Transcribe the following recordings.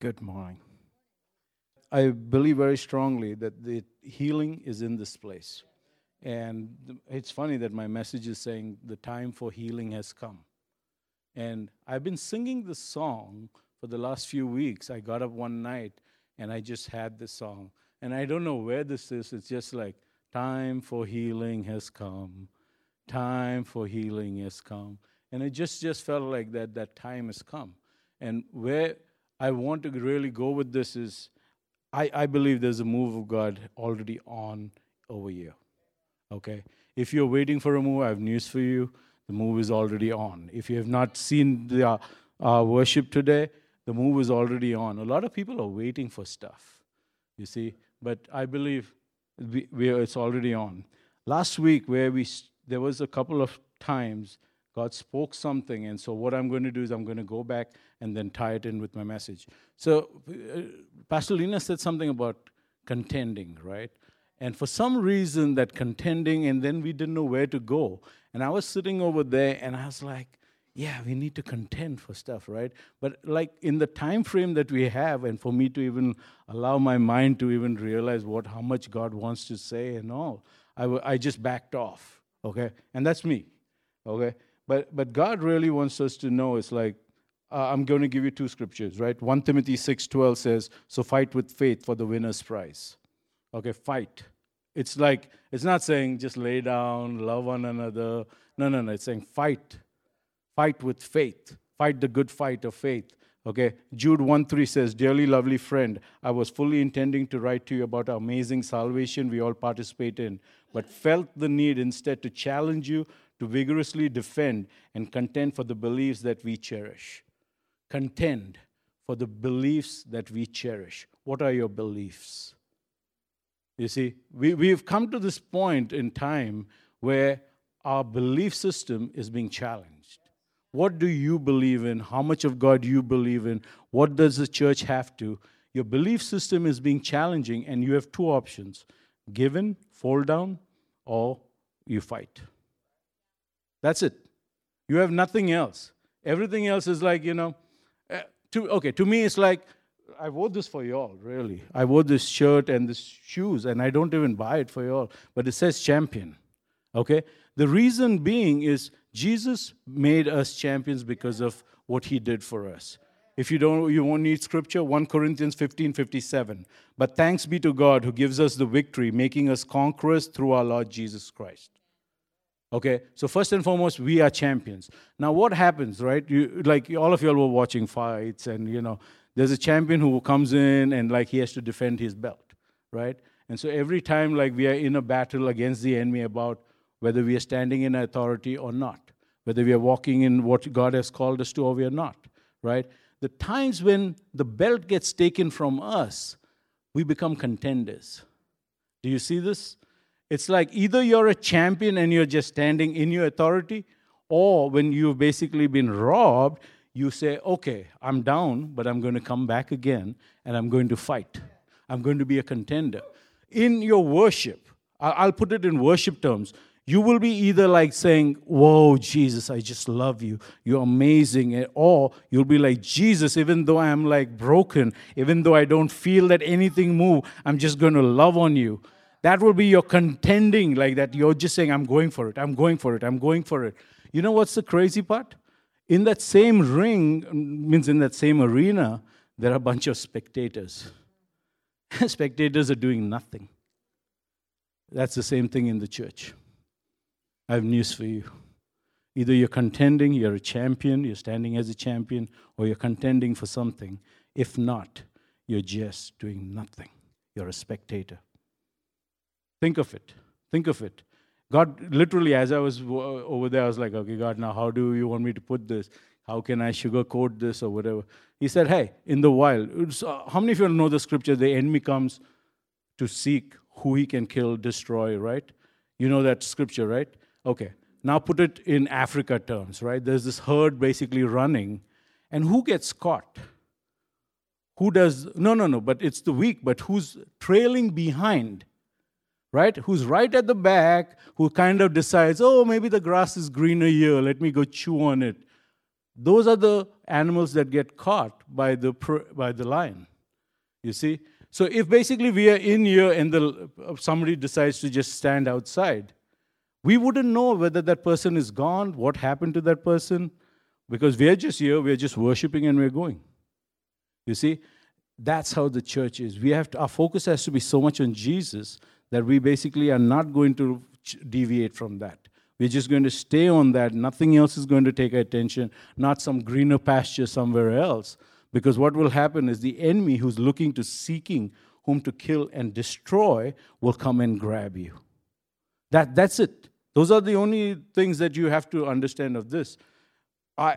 Good morning. I believe very strongly that the healing is in this place. And it's funny that my message is saying the time for healing has come. And I've been singing this song for the last few weeks. I got up one night and I just had this song. And I don't know where this is. It's just like, time for healing has come. Time for healing has come. And it just, just felt like that, that time has come. And where I want to really go with this is I, I believe there's a move of God already on over here. Okay? If you're waiting for a move, I have news for you. The move is already on. If you have not seen the uh, uh, worship today, the move is already on. A lot of people are waiting for stuff, you see. But I believe we, we, it's already on. Last week, where we there was a couple of times God spoke something, and so what I'm going to do is I'm going to go back and then tie it in with my message. So, uh, Pastor Lena said something about contending, right? And for some reason, that contending, and then we didn't know where to go. And I was sitting over there, and I was like, yeah, we need to contend for stuff, right? But like in the time frame that we have, and for me to even allow my mind to even realize what how much God wants to say and all, I, w- I just backed off, okay? And that's me, okay? But but God really wants us to know. It's like uh, I'm going to give you two scriptures, right? 1 Timothy 6:12 says, "So fight with faith for the winner's prize." Okay, fight. It's like it's not saying just lay down, love one another. No, no, no. It's saying fight. Fight with faith. Fight the good fight of faith. Okay, Jude 1 3 says, Dearly lovely friend, I was fully intending to write to you about our amazing salvation we all participate in, but felt the need instead to challenge you to vigorously defend and contend for the beliefs that we cherish contend for the beliefs that we cherish. What are your beliefs? You see, we, we've come to this point in time where our belief system is being challenged. What do you believe in? How much of God you believe in? What does the church have to? Your belief system is being challenging, and you have two options given, fall down, or you fight. That's it. You have nothing else. Everything else is like, you know, eh, to, okay, to me, it's like I wore this for y'all, really. I wore this shirt and this shoes, and I don't even buy it for y'all, but it says champion. Okay? The reason being is Jesus made us champions because of what he did for us. If you don't, you won't need scripture, 1 Corinthians 15 57. But thanks be to God who gives us the victory, making us conquerors through our Lord Jesus Christ. Okay, so first and foremost, we are champions. Now, what happens, right? You, like all of you all were watching fights, and you know, there's a champion who comes in and like he has to defend his belt, right? And so every time, like we are in a battle against the enemy about whether we are standing in authority or not, whether we are walking in what God has called us to or we are not, right? The times when the belt gets taken from us, we become contenders. Do you see this? It's like either you're a champion and you're just standing in your authority, or when you've basically been robbed, you say, okay, I'm down, but I'm going to come back again and I'm going to fight. I'm going to be a contender. In your worship, I'll put it in worship terms. You will be either like saying, Whoa, Jesus, I just love you. You're amazing. Eh, or you'll be like, Jesus, even though I'm like broken, even though I don't feel that anything move, I'm just going to love on you. That will be your contending, like that. You're just saying, I'm going for it, I'm going for it, I'm going for it. You know what's the crazy part? In that same ring, mm, means in that same arena, there are a bunch of spectators. spectators are doing nothing. That's the same thing in the church. I have news for you. Either you're contending, you're a champion, you're standing as a champion, or you're contending for something. If not, you're just doing nothing. You're a spectator. Think of it. Think of it. God, literally, as I was over there, I was like, okay, God, now how do you want me to put this? How can I sugarcoat this or whatever? He said, hey, in the wild, so how many of you know the scripture? The enemy comes to seek who he can kill, destroy, right? You know that scripture, right? Okay. Now put it in Africa terms, right? There's this herd basically running, and who gets caught? Who does, no, no, no, but it's the weak, but who's trailing behind? Right? Who's right at the back, who kind of decides, oh, maybe the grass is greener here, let me go chew on it. those are the animals that get caught by the, by the lion. You see? So if basically we are in here and the, uh, somebody decides to just stand outside, we wouldn't know whether that person is gone, what happened to that person, because we are just here, we are just worshiping and we're going. You see? That's how the church is. We have to, our focus has to be so much on Jesus that we basically are not going to deviate from that. We're just going to stay on that. Nothing else is going to take our attention, not some greener pasture somewhere else. Because what will happen is the enemy who's looking to seeking whom to kill and destroy will come and grab you. That, that's it. Those are the only things that you have to understand of this. I,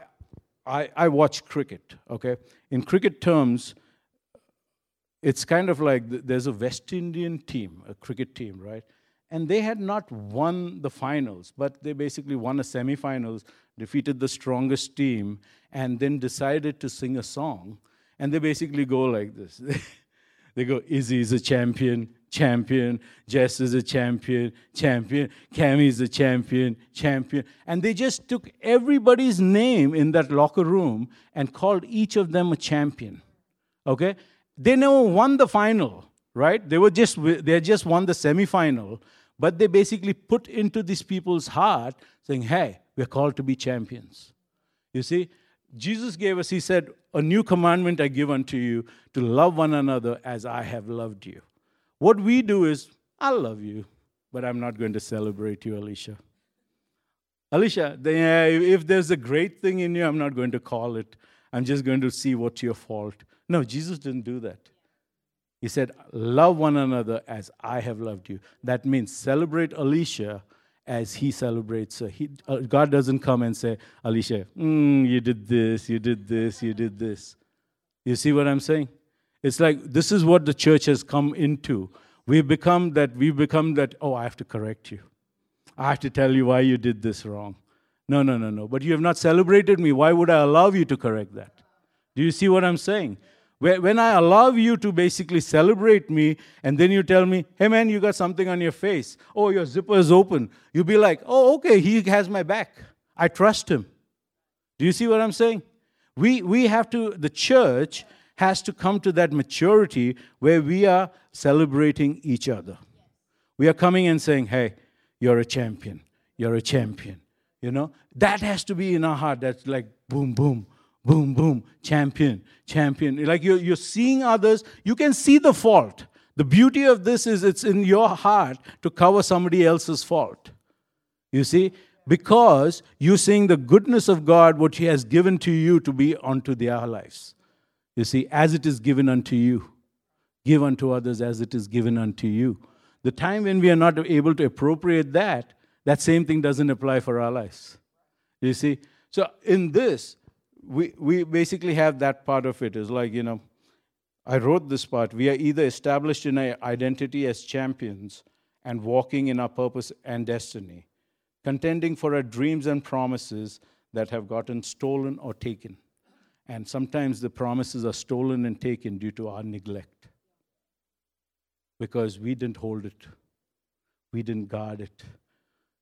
I, I watch cricket, okay? In cricket terms, it's kind of like there's a West Indian team, a cricket team, right? And they had not won the finals, but they basically won a semifinals, defeated the strongest team, and then decided to sing a song. And they basically go like this. they go, Izzy is a champion, champion, Jess is a champion, champion, Cammy is a champion, champion. And they just took everybody's name in that locker room and called each of them a champion. Okay? They never won the final, right? They were just they just won the semi-final, but they basically put into these people's heart saying, "Hey, we're called to be champions." You see, Jesus gave us, He said, A new commandment I give unto you to love one another as I have loved you. What we do is, I love you, but I'm not going to celebrate you, Alicia. Alicia, uh, if there's a great thing in you, I'm not going to call it. I'm just going to see what's your fault. No, Jesus didn't do that. He said, Love one another as I have loved you. That means celebrate Alicia as he celebrates her. He, uh, God doesn't come and say, Alicia, mm, you did this, you did this, you did this. You see what I'm saying? It's like this is what the church has come into. We've become that, we've become that, oh, I have to correct you. I have to tell you why you did this wrong. No, no, no, no. But you have not celebrated me. Why would I allow you to correct that? Do you see what I'm saying? When I allow you to basically celebrate me, and then you tell me, hey man, you got something on your face. Oh, your zipper is open. You'll be like, oh, okay, he has my back. I trust him. Do you see what I'm saying? We, we have to, the church has to come to that maturity where we are celebrating each other. We are coming and saying, hey, you're a champion. You're a champion. You know, that has to be in our heart. That's like boom, boom boom, boom, champion, champion. Like you're, you're seeing others, you can see the fault. The beauty of this is it's in your heart to cover somebody else's fault. You see? Because you're seeing the goodness of God, what He has given to you to be unto their lives. You see, as it is given unto you, give unto others as it is given unto you. The time when we are not able to appropriate that, that same thing doesn't apply for our lives. You see? So, in this, we, we basically have that part of it. Is like, you know, I wrote this part. We are either established in our identity as champions and walking in our purpose and destiny, contending for our dreams and promises that have gotten stolen or taken. And sometimes the promises are stolen and taken due to our neglect because we didn't hold it, we didn't guard it.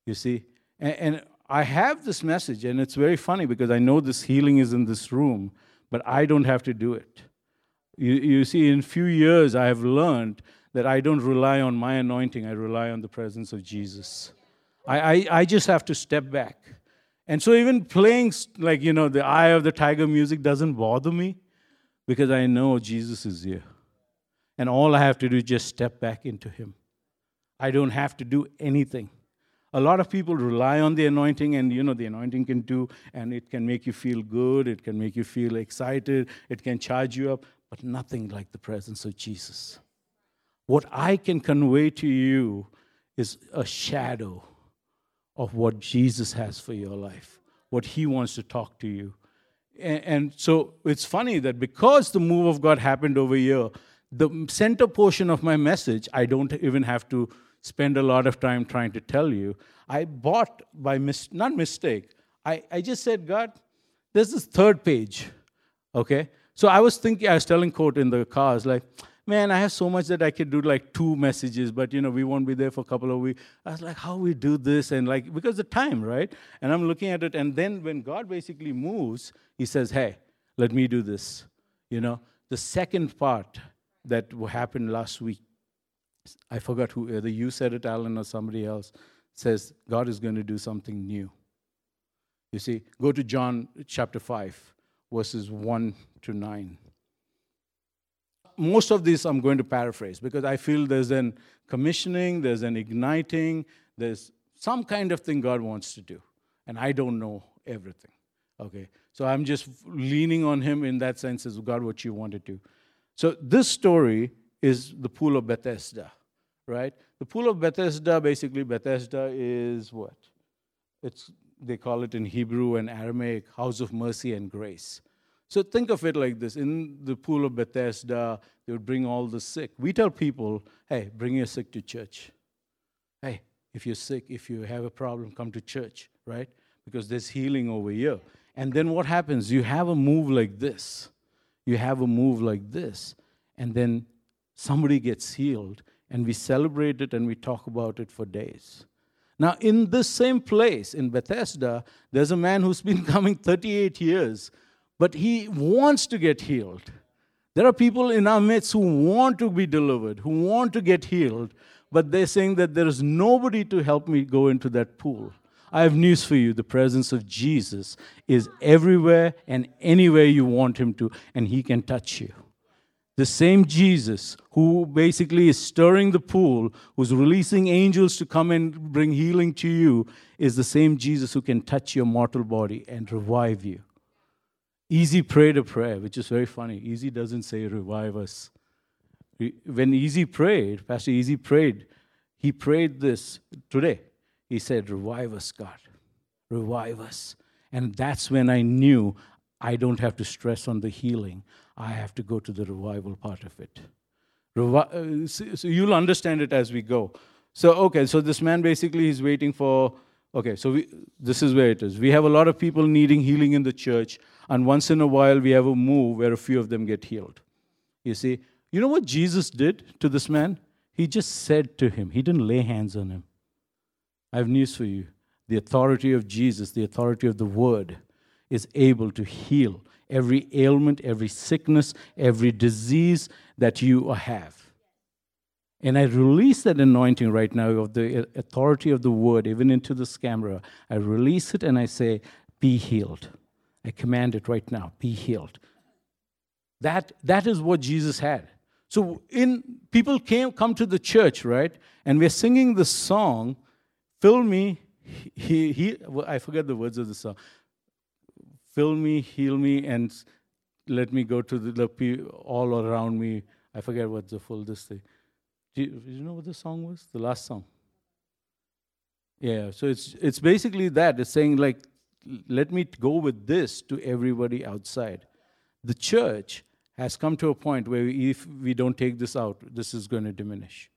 You see? And, and I have this message, and it's very funny because I know this healing is in this room, but I don't have to do it. You, you see, in few years, I have learned that I don't rely on my anointing, I rely on the presence of Jesus. I, I, I just have to step back. And so, even playing, like, you know, the Eye of the Tiger music doesn't bother me because I know Jesus is here. And all I have to do is just step back into Him. I don't have to do anything. A lot of people rely on the anointing, and you know, the anointing can do, and it can make you feel good, it can make you feel excited, it can charge you up, but nothing like the presence of Jesus. What I can convey to you is a shadow of what Jesus has for your life, what He wants to talk to you. And, and so it's funny that because the move of God happened over here, the center portion of my message, I don't even have to spend a lot of time trying to tell you. I bought by mis- not mistake. I, I just said, God, this is third page. Okay? So I was thinking, I was telling Court in the car, I was like, man, I have so much that I could do like two messages, but you know, we won't be there for a couple of weeks. I was like, how we do this? And like, because the time, right? And I'm looking at it. And then when God basically moves, he says, hey, let me do this. You know, the second part that happened last week, I forgot who, uh, either you said it, Alan, or somebody else, says God is going to do something new. You see, go to John chapter 5, verses 1 to 9. Most of this I'm going to paraphrase because I feel there's an commissioning, there's an igniting, there's some kind of thing God wants to do. And I don't know everything. Okay? So I'm just leaning on Him in that sense as God, what you wanted to. do. So this story is the pool of Bethesda, right? The pool of Bethesda, basically, Bethesda is what? It's they call it in Hebrew and Aramaic, house of mercy and grace. So think of it like this in the pool of Bethesda, they would bring all the sick. We tell people, hey, bring your sick to church. Hey, if you're sick, if you have a problem, come to church, right? Because there's healing over here. And then what happens? You have a move like this. You have a move like this. And then somebody gets healed, and we celebrate it and we talk about it for days. Now, in this same place in Bethesda, there's a man who's been coming 38 years, but he wants to get healed. There are people in our midst who want to be delivered, who want to get healed, but they're saying that there is nobody to help me go into that pool. I have news for you. The presence of Jesus is everywhere and anywhere you want him to, and he can touch you. The same Jesus who basically is stirring the pool, who's releasing angels to come and bring healing to you, is the same Jesus who can touch your mortal body and revive you. Easy prayed a prayer, which is very funny. Easy doesn't say revive us. When Easy prayed, Pastor Easy prayed, he prayed this today. He said, Revive us, God. Revive us. And that's when I knew I don't have to stress on the healing. I have to go to the revival part of it. Revi- uh, so you'll understand it as we go. So, okay, so this man basically is waiting for. Okay, so we, this is where it is. We have a lot of people needing healing in the church, and once in a while we have a move where a few of them get healed. You see, you know what Jesus did to this man? He just said to him, He didn't lay hands on him. I have news for you. The authority of Jesus, the authority of the word, is able to heal every ailment, every sickness, every disease that you have. And I release that anointing right now of the uh, authority of the word, even into this camera. I release it and I say, Be healed. I command it right now, be healed. That, that is what Jesus had. So in people came come to the church, right? And we're singing the song, Fill Me, he, he, I forget the words of the song fill me, heal me, and let me go to the, the all around me. I forget what the full this thing. Do you, do you know what the song was? The last song. Yeah, so it's it's basically that. It's saying like, let me go with this to everybody outside. The church has come to a point where if we don't take this out, this is going to diminish.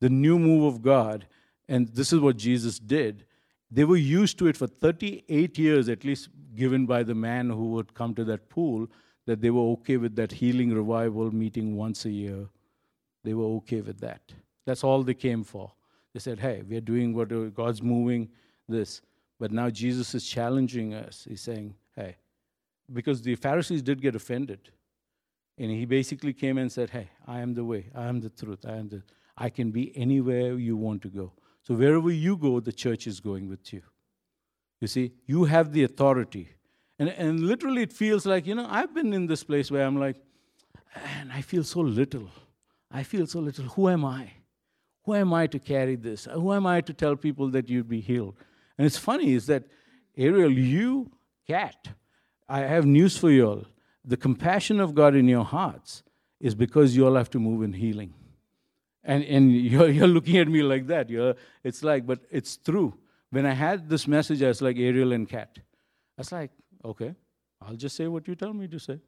The new move of God, and this is what Jesus did, they were used to it for 38 years, at least given by the man who would come to that pool, that they were okay with that healing revival meeting once a year. They were okay with that. That's all they came for. They said, hey, we're doing what uh, God's moving this. But now Jesus is challenging us. He's saying, hey, because the Pharisees did get offended. And he basically came and said, hey, I am the way, I am the truth, I am the I can be anywhere you want to go. So wherever you go, the church is going with you. You see, you have the authority. And, and literally, it feels like, you know, I've been in this place where I'm like, and I feel so little. I feel so little. Who am I? Who am I to carry this? Who am I to tell people that you'd be healed? And it's funny is that, Ariel, you, cat, I have news for you all. The compassion of God in your hearts is because you all have to move in healing. And, and you're, you're looking at me like that. You're, it's like, but it's true. When I had this message, I was like Ariel and Cat. I was like, okay, I'll just say what you tell me to say.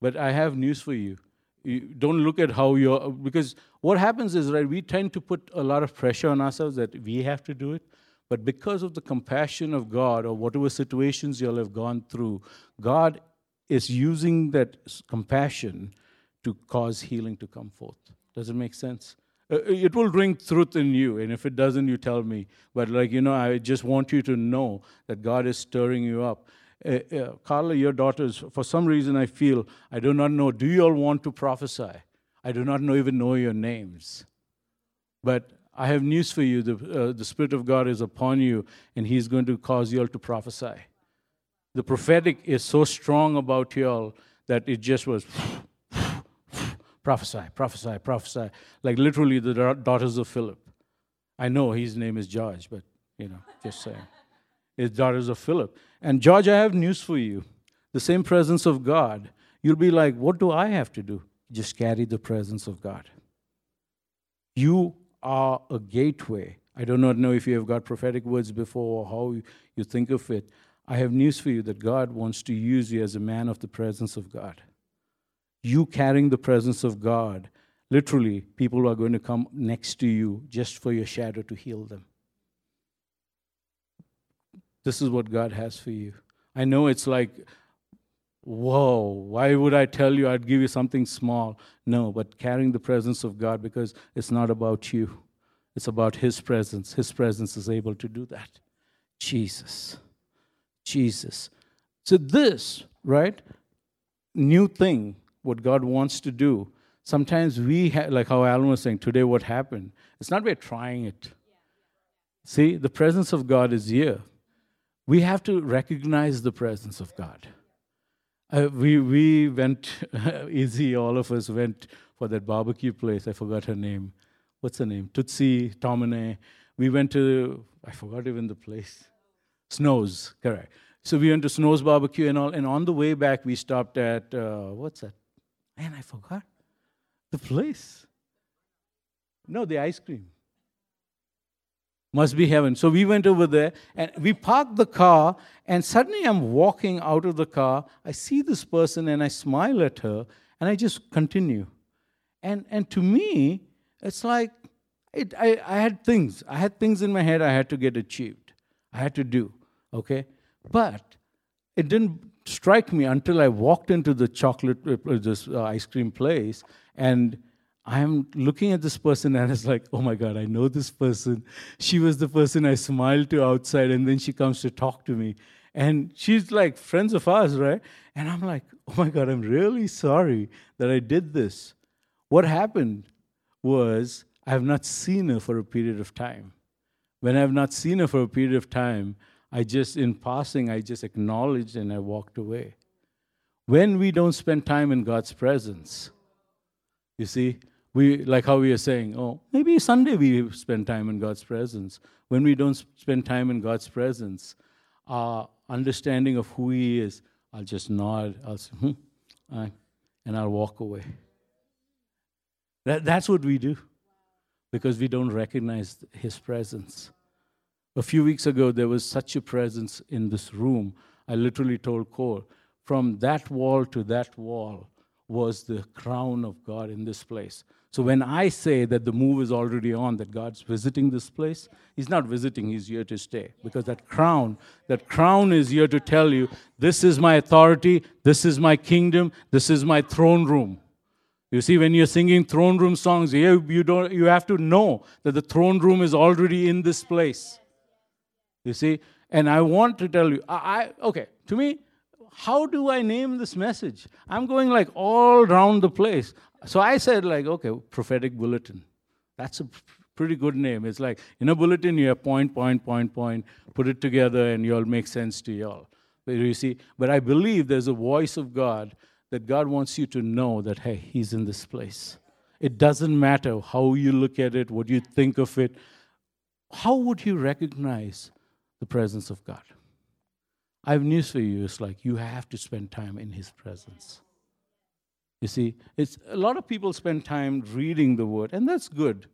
But I have news for you. you don't look at how you're, because what happens is, right, we tend to put a lot of pressure on ourselves that we have to do it. But because of the compassion of God or whatever situations you'll have gone through, God is using that compassion to cause healing to come forth. Does it make sense? Uh, it will bring truth in you, and if it doesn't, you tell me. But, like, you know, I just want you to know that God is stirring you up. Uh, uh, Carla, your daughters, for some reason, I feel, I do not know, do you all want to prophesy? I do not know, even know your names. But I have news for you. The, uh, the Spirit of God is upon you, and He's going to cause you all to prophesy. The prophetic is so strong about you all that it just was prophesy, prophesy, prophesy. Like literally the daughters of Philip. I know his name is George, but you know, just saying. It's daughters of Philip. And George, I have news for you. The same presence of God. You'll be like, what do I have to do? Just carry the presence of God. You are a gateway. I do not know if you have got prophetic words before or how you think of it. I have news for you that God wants to use you as a man of the presence of God you carrying the presence of God, literally, people are going to come next to you just for your shadow to heal them. This is what God has for you. I know it's like, whoa, why would I tell you I'd give you something small? No, but carrying the presence of God because it's not about you, it's about His presence. His presence is able to do that. Jesus. Jesus. So, this, right, new thing what God wants to do, sometimes we, ha- like how Alan was saying, today what happened? It's not we're trying it. See, the presence of God is here. We have to recognize the presence of God. Uh, we, we went easy, all of us went for that barbecue place. I forgot her name. What's her name? Tootsie, Tomine. We went to, I forgot even the place. Snows, correct. So we went to Snows Barbecue and all. And on the way back, we stopped at, uh, what's that? Man, I forgot the place. No, the ice cream. Must be heaven. So we went over there and we parked the car, and suddenly I'm walking out of the car. I see this person and I smile at her, and I just continue. And, and to me, it's like it, I, I had things. I had things in my head I had to get achieved. I had to do. Okay? But it didn't strike me until I walked into the chocolate, uh, this uh, ice cream place, and I'm looking at this person and it's like, oh my God, I know this person. She was the person I smiled to outside, and then she comes to talk to me. And she's like friends of ours, right? And I'm like, oh my God, I'm really sorry that I did this. What happened was I have not seen her for a period of time. When I have not seen her for a period of time, I just, in passing, I just acknowledged and I walked away. When we don't spend time in God's presence, you see, we like how we are saying, oh, maybe Sunday we spend time in God's presence. When we don't spend time in God's presence, our understanding of who He is, I'll just nod, I'll say, hmm, and I'll walk away. That, that's what we do because we don't recognize His presence. A few weeks ago, there was such a presence in this room. I literally told Cole, from that wall to that wall was the crown of God in this place. So when I say that the move is already on, that God's visiting this place, He's not visiting, He's here to stay. Because that crown, that crown is here to tell you, this is my authority, this is my kingdom, this is my throne room. You see, when you're singing throne room songs, you, you, don't, you have to know that the throne room is already in this place. You see? And I want to tell you, I, I okay, to me, how do I name this message? I'm going like all around the place. So I said, like, okay, prophetic bulletin. That's a pretty good name. It's like in a bulletin, you have point, point, point, point, put it together, and you'll make sense to y'all. But you see, but I believe there's a voice of God that God wants you to know that, hey, He's in this place. It doesn't matter how you look at it, what you think of it. How would you recognize the presence of God. I have news for you. It's like you have to spend time in His presence. You see, it's a lot of people spend time reading the Word, and that's good.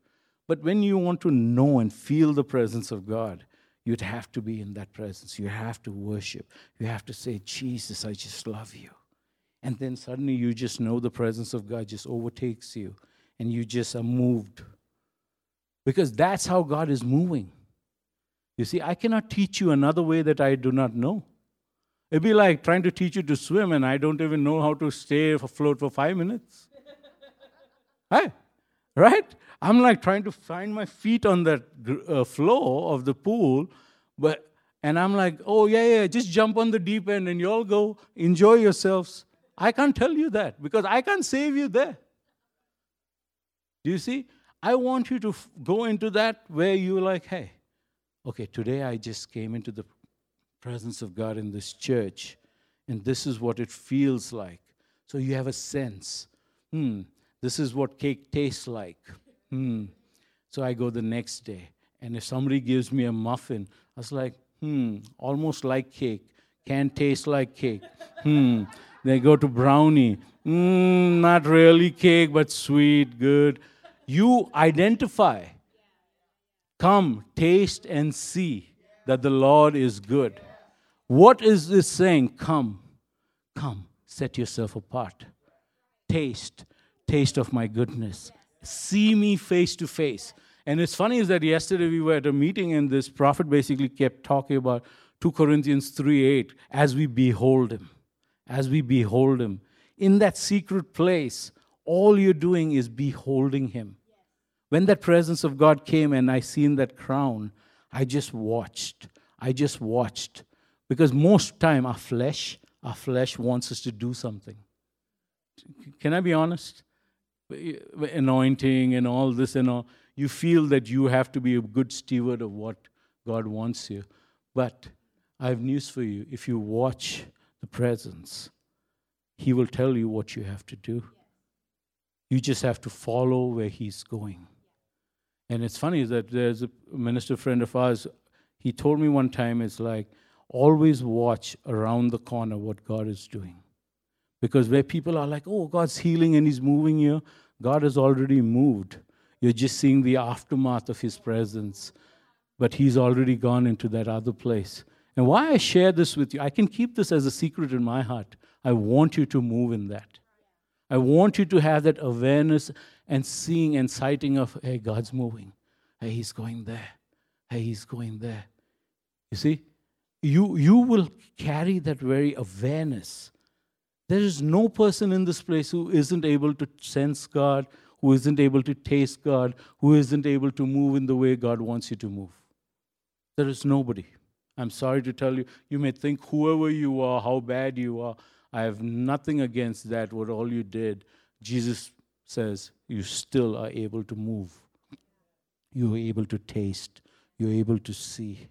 But when you want to know and feel the presence of God, you'd have to be in that presence. You have to worship. You have to say, Jesus, I just love you. And then suddenly you just know the presence of God just overtakes you, and you just are moved. Because that's how God is moving. You see, I cannot teach you another way that I do not know. It'd be like trying to teach you to swim and I don't even know how to stay afloat for five minutes. Hey, right? I'm like trying to find my feet on that uh, floor of the pool, but and I'm like, oh yeah, yeah, just jump on the deep end and you all go enjoy yourselves. I can't tell you that because I can't save you there. Do you see? I want you to f- go into that where you're like, hey, okay, today I just came into the presence of God in this church, and this is what it feels like. So you have a sense. Hmm, this is what cake tastes like. Hmm. So I go the next day, and if somebody gives me a muffin, I was like, hmm, almost like cake, can't taste like cake. Hmm. They go to brownie, hmm, not really cake, but sweet, good. You identify. Come, taste and see that the Lord is good. What is this saying? Come, come, set yourself apart. Taste, taste of my goodness. See me face to face. And it's funny is that yesterday we were at a meeting and this prophet basically kept talking about 2 Corinthians 3 8, as we behold him, as we behold him. In that secret place, all you're doing is beholding him. When that presence of God came and I seen that crown, I just watched. I just watched. Because most time our flesh, our flesh wants us to do something. Can I be honest? Anointing and all this and all. You feel that you have to be a good steward of what God wants you. But I have news for you. If you watch the presence, He will tell you what you have to do. You just have to follow where He's going. And it's funny that there's a minister friend of ours, he told me one time, it's like, always watch around the corner what God is doing. Because where people are like, oh, God's healing and He's moving here, God has already moved. You're just seeing the aftermath of His presence, but He's already gone into that other place. And why I share this with you, I can keep this as a secret in my heart. I want you to move in that. I want you to have that awareness and seeing and sighting of, hey, God's moving. Hey, He's going there. Hey, He's going there. You see, you, you will carry that very awareness. There is no person in this place who isn't able to sense God, who isn't able to taste God, who isn't able to move in the way God wants you to move. There is nobody. I'm sorry to tell you, you may think whoever you are, how bad you are, I have nothing against that, what all you did. Jesus says you still are able to move. You are able to taste. You're able to see.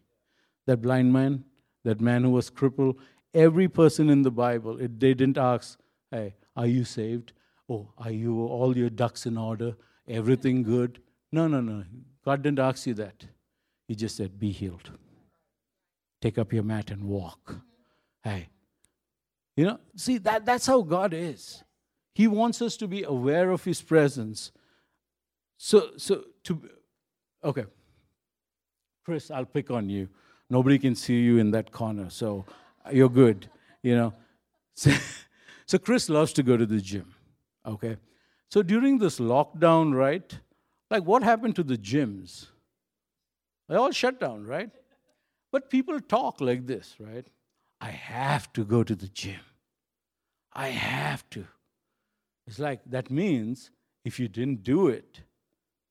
That blind man, that man who was crippled, every person in the Bible, it, they didn't ask, hey, are you saved? Oh, are you all your ducks in order? Everything good? No, no, no. God didn't ask you that. He just said, be healed. Take up your mat and walk. Hey, you know, see, that, that's how God is. He wants us to be aware of His presence. So, so to, okay. Chris, I'll pick on you. Nobody can see you in that corner, so you're good, you know. So, so Chris loves to go to the gym, okay? So during this lockdown, right? Like, what happened to the gyms? They all shut down, right? But people talk like this, right? I have to go to the gym. I have to. It's like that means if you didn't do it,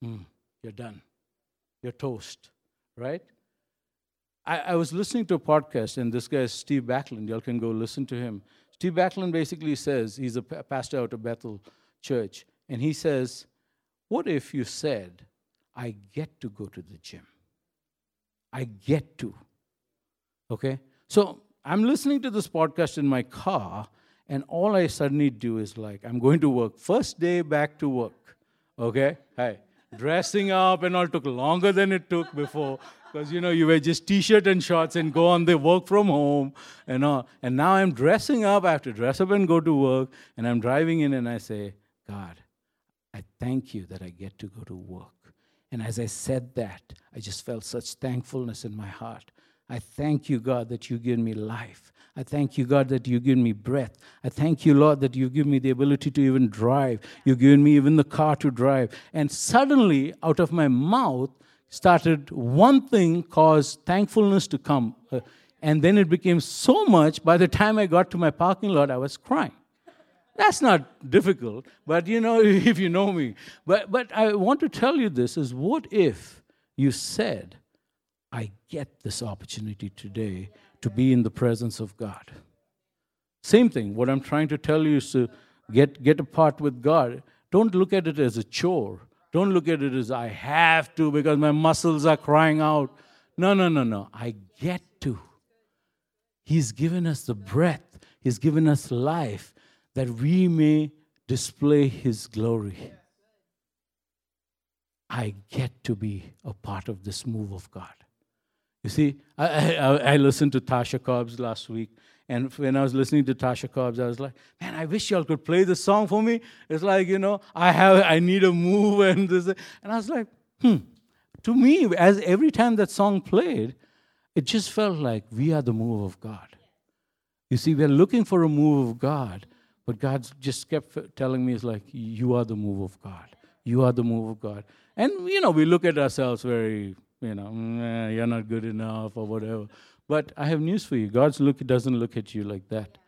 mm, you're done. You're toast, right? I, I, was listening to a podcast, and this guy is Steve Backlund. Y'all can go listen to him. Steve Backlund basically says he's a pastor out of Bethel Church, and he says, What if you said, I get to go to the gym? I get to. Okay? So I'm listening to this podcast in my car, and all I suddenly do is like, I'm going to work. First day back to work. Okay? Hey, dressing up and all took longer than it took before. Because you know, you wear just t-shirt and shorts and go on the work from home and all. And now I'm dressing up, I have to dress up and go to work, and I'm driving in and I say, God, I thank you that I get to go to work. And as I said that, I just felt such thankfulness in my heart. I thank you, God, that you give me life. I thank you, God, that you give me breath. I thank you, Lord, that you give me the ability to even drive. You've given me even the car to drive. And suddenly, out of my mouth, started one thing caused thankfulness to come. Uh, and then it became so much, by the time I got to my parking lot, I was crying. That's not difficult, but you know, if you know me. But, but I want to tell you this is what if you said, I get this opportunity today to be in the presence of God? Same thing. What I'm trying to tell you is to get, get a part with God. Don't look at it as a chore. Don't look at it as I have to because my muscles are crying out. No, no, no, no. I get to. He's given us the breath, He's given us life that we may display His glory. I get to be a part of this move of God. You see, I, I, I listened to Tasha Cobbs last week, and when I was listening to Tasha Cobbs, I was like, man, I wish y'all could play this song for me. It's like, you know, I have, I need a move and this. And I was like, hmm. To me, as every time that song played, it just felt like we are the move of God. You see, we're looking for a move of God, but God just kept telling me, it's like, you are the move of God. You are the move of God. And, you know, we look at ourselves very, you know, mm, you're not good enough or whatever. But I have news for you God's look doesn't look at you like that.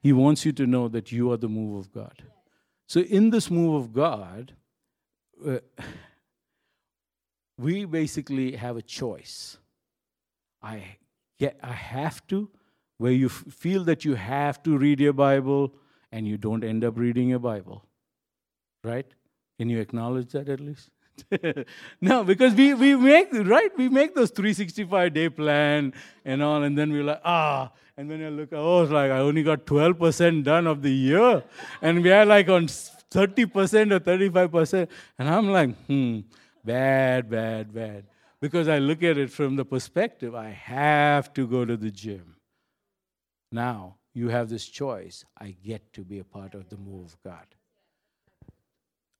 He wants you to know that you are the move of God. So, in this move of God, uh, we basically have a choice. I get, I have to, where you f- feel that you have to read your Bible and you don't end up reading your Bible. Right? Can you acknowledge that at least? no, because we, we make, right? We make those 365 day plan and all, and then we're like, ah, and then I look, oh, it's like I only got 12% done of the year. And we are like on 30% or 35%. And I'm like, hmm, bad, bad, bad. Because I look at it from the perspective, I have to go to the gym. Now, you have this choice. I get to be a part of the move of God.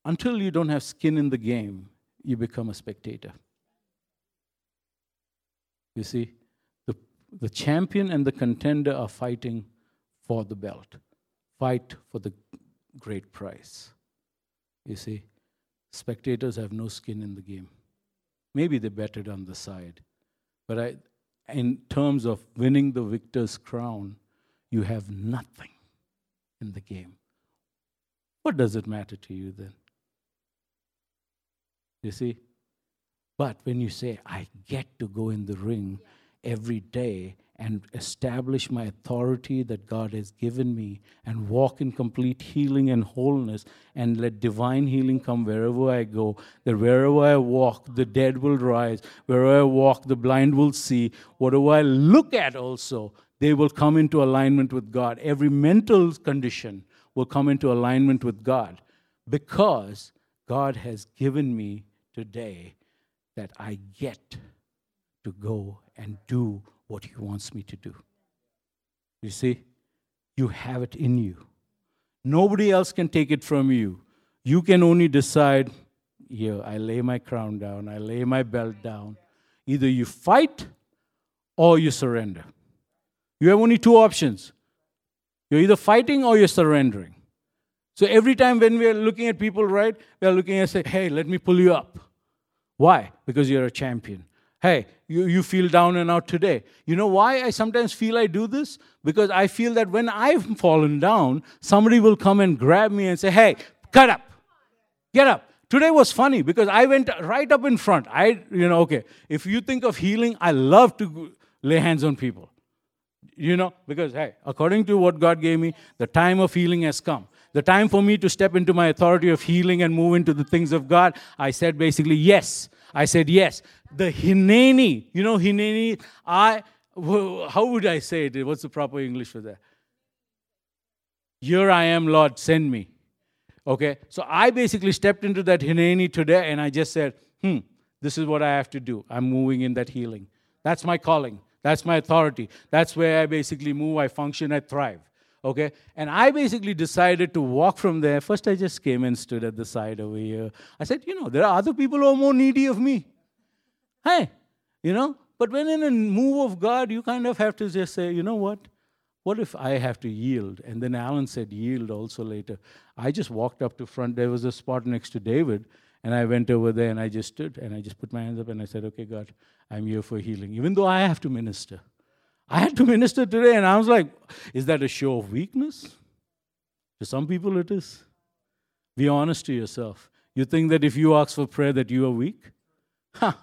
Until you don't have skin in the game, you become a spectator. You see, the, the champion and the contender are fighting for the belt, fight for the great prize. You see, spectators have no skin in the game. Maybe they betted on the side, but I, in terms of winning the victor's crown, you have nothing in the game. What does it matter to you then? You see? But when you say, I get to go in the ring every day and establish my authority that God has given me and walk in complete healing and wholeness and let divine healing come wherever I go, that wherever I walk, the dead will rise, wherever I walk, the blind will see, whatever I look at also, they will come into alignment with God. Every mental condition will come into alignment with God because God has given me today that I get to go and do what He wants me to do. You see, you have it in you. Nobody else can take it from you. You can only decide here, I lay my crown down, I lay my belt down. Either you fight or you surrender. You have only two options. You're either fighting or you're surrendering. So every time when we are looking at people, right, we are looking and say, hey, let me pull you up. Why? Because you're a champion. Hey, you, you feel down and out today. You know why I sometimes feel I do this? Because I feel that when I've fallen down, somebody will come and grab me and say, hey, cut up, get up. Today was funny because I went right up in front. I, you know, okay, if you think of healing, I love to lay hands on people. You know, because, hey, according to what God gave me, the time of healing has come the time for me to step into my authority of healing and move into the things of God, I said basically yes. I said yes. The Hineni, you know, Hineni, I, how would I say it? What's the proper English for that? Here I am, Lord, send me. Okay, so I basically stepped into that Hineni today and I just said, hmm, this is what I have to do. I'm moving in that healing. That's my calling. That's my authority. That's where I basically move, I function, I thrive. Okay? And I basically decided to walk from there. First, I just came and stood at the side over here. I said, you know, there are other people who are more needy of me. Hey, you know? But when in a move of God, you kind of have to just say, you know what? What if I have to yield? And then Alan said, yield also later. I just walked up to front. There was a spot next to David. And I went over there and I just stood and I just put my hands up and I said, okay, God, I'm here for healing, even though I have to minister. I had to minister today, and I was like, is that a show of weakness? To some people, it is. Be honest to yourself. You think that if you ask for prayer that you are weak? Ha!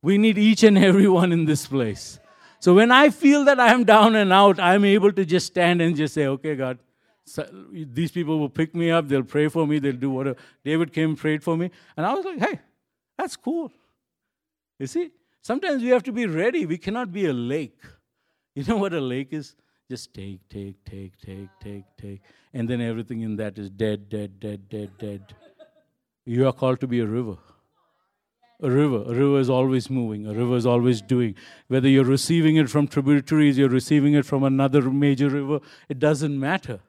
We need each and every one in this place. So when I feel that I am down and out, I'm able to just stand and just say, okay, God, so these people will pick me up, they'll pray for me, they'll do whatever. David came prayed for me. And I was like, hey, that's cool. You see, sometimes we have to be ready. We cannot be a lake. You know what a lake is? Just take, take, take, take, take, take. And then everything in that is dead, dead, dead, dead, dead. You are called to be a river. A river. A river is always moving. A river is always doing. Whether you're receiving it from tributaries, you're receiving it from another major river, it doesn't matter.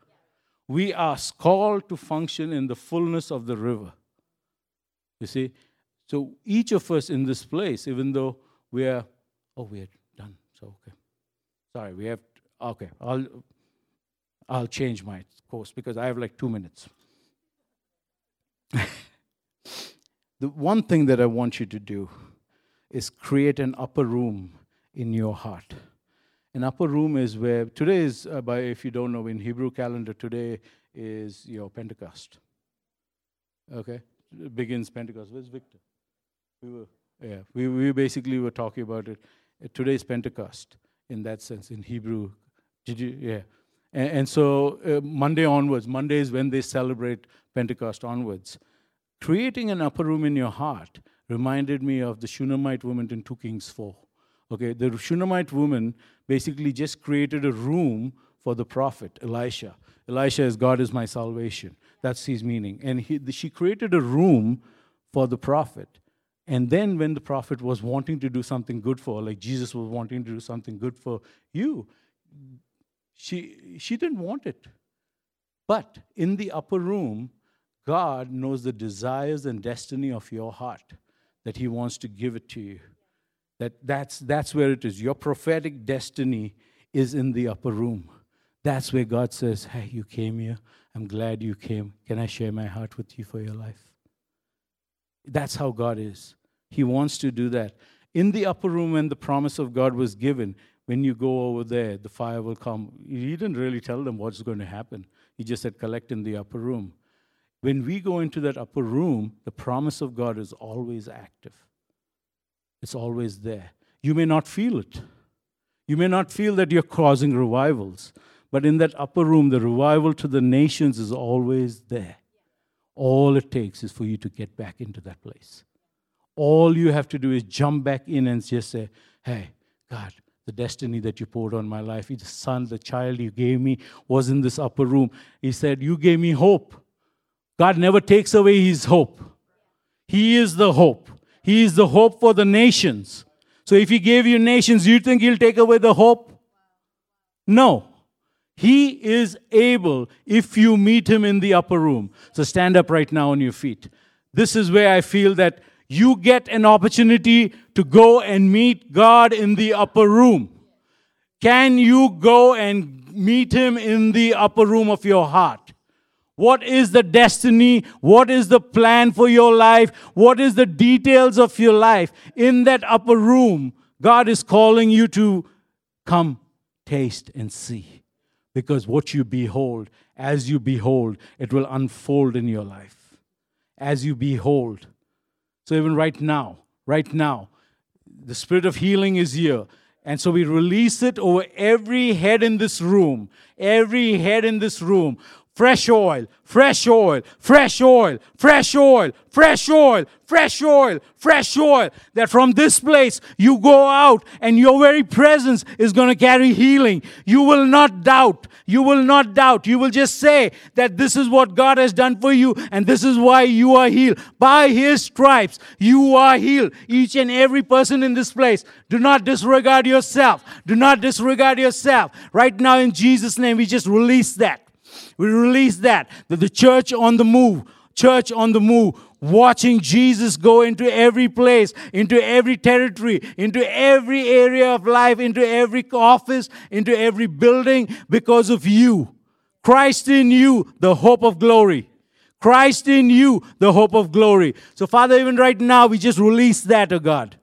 We are called to function in the fullness of the river. You see? So each of us in this place, even though we are, oh, we are done. So, okay. Sorry, we have, okay. I'll, I'll change my course because I have like two minutes. the one thing that I want you to do is create an upper room in your heart. An upper room is where today is, uh, by if you don't know, in Hebrew calendar today is your Pentecost. Okay, it begins Pentecost. Where's Victor? We were, yeah, we, we basically were talking about it. Today is Pentecost in that sense in Hebrew. Did you? Yeah. And, and so uh, Monday onwards, Monday is when they celebrate Pentecost onwards. Creating an upper room in your heart reminded me of the Shunammite woman in 2 Kings 4. Okay, the Shunammite woman basically just created a room for the prophet Elisha. Elisha is God is my salvation. That's his meaning. And he, she created a room for the prophet. And then, when the prophet was wanting to do something good for, like Jesus was wanting to do something good for you, she, she didn't want it. But in the upper room, God knows the desires and destiny of your heart, that He wants to give it to you. That that's, that's where it is. Your prophetic destiny is in the upper room. That's where God says, Hey, you came here. I'm glad you came. Can I share my heart with you for your life? That's how God is. He wants to do that. In the upper room, when the promise of God was given, when you go over there, the fire will come. He didn't really tell them what's going to happen. He just said, collect in the upper room. When we go into that upper room, the promise of God is always active, it's always there. You may not feel it. You may not feel that you're causing revivals, but in that upper room, the revival to the nations is always there. All it takes is for you to get back into that place. All you have to do is jump back in and just say, Hey, God, the destiny that you poured on my life, the son, the child you gave me was in this upper room. He said, You gave me hope. God never takes away his hope. He is the hope. He is the hope for the nations. So if he gave you nations, you think he'll take away the hope? No. He is able if you meet him in the upper room. So stand up right now on your feet. This is where I feel that you get an opportunity to go and meet God in the upper room. Can you go and meet him in the upper room of your heart? What is the destiny? What is the plan for your life? What is the details of your life? In that upper room, God is calling you to come, taste, and see. Because what you behold, as you behold, it will unfold in your life. As you behold. So, even right now, right now, the spirit of healing is here. And so we release it over every head in this room, every head in this room fresh oil, fresh oil, fresh oil, fresh oil, fresh oil, fresh oil, fresh oil. That from this place you go out and your very presence is going to carry healing. You will not doubt. You will not doubt. You will just say that this is what God has done for you and this is why you are healed. By His stripes, you are healed. Each and every person in this place. Do not disregard yourself. Do not disregard yourself. Right now, in Jesus' name, we just release that. We release that. That the church on the move, church on the move, watching Jesus go into every place, into every territory, into every area of life, into every office, into every building because of you. Christ in you, the hope of glory. Christ in you, the hope of glory. So, Father, even right now, we just release that, to God.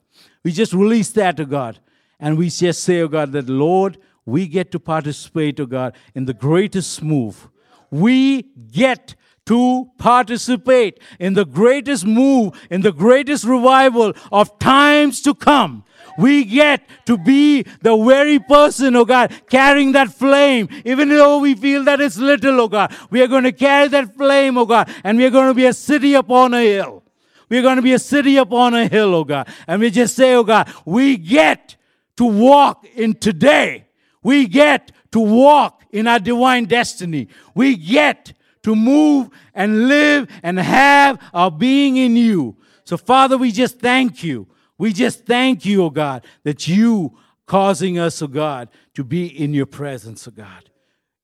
We just release that, to God. And we just say, oh God, that Lord, we get to participate, oh God, in the greatest move we get to participate in the greatest move, in the greatest revival of times to come. We get to be the very person, oh God, carrying that flame, even though we feel that it's little, oh God. We are going to carry that flame, oh God, and we are going to be a city upon a hill. We're going to be a city upon a hill, oh God. And we just say, oh God, we get to walk in today. We get to walk in our divine destiny. We get to move and live and have our being in you. So, Father, we just thank you. We just thank you, oh God, that you causing us, oh God, to be in your presence, oh God.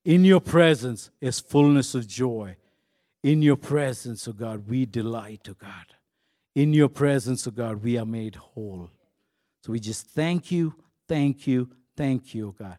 In your presence is fullness of joy. In your presence, oh God, we delight, oh God. In your presence, oh God, we are made whole. So we just thank you, thank you, thank you, oh God.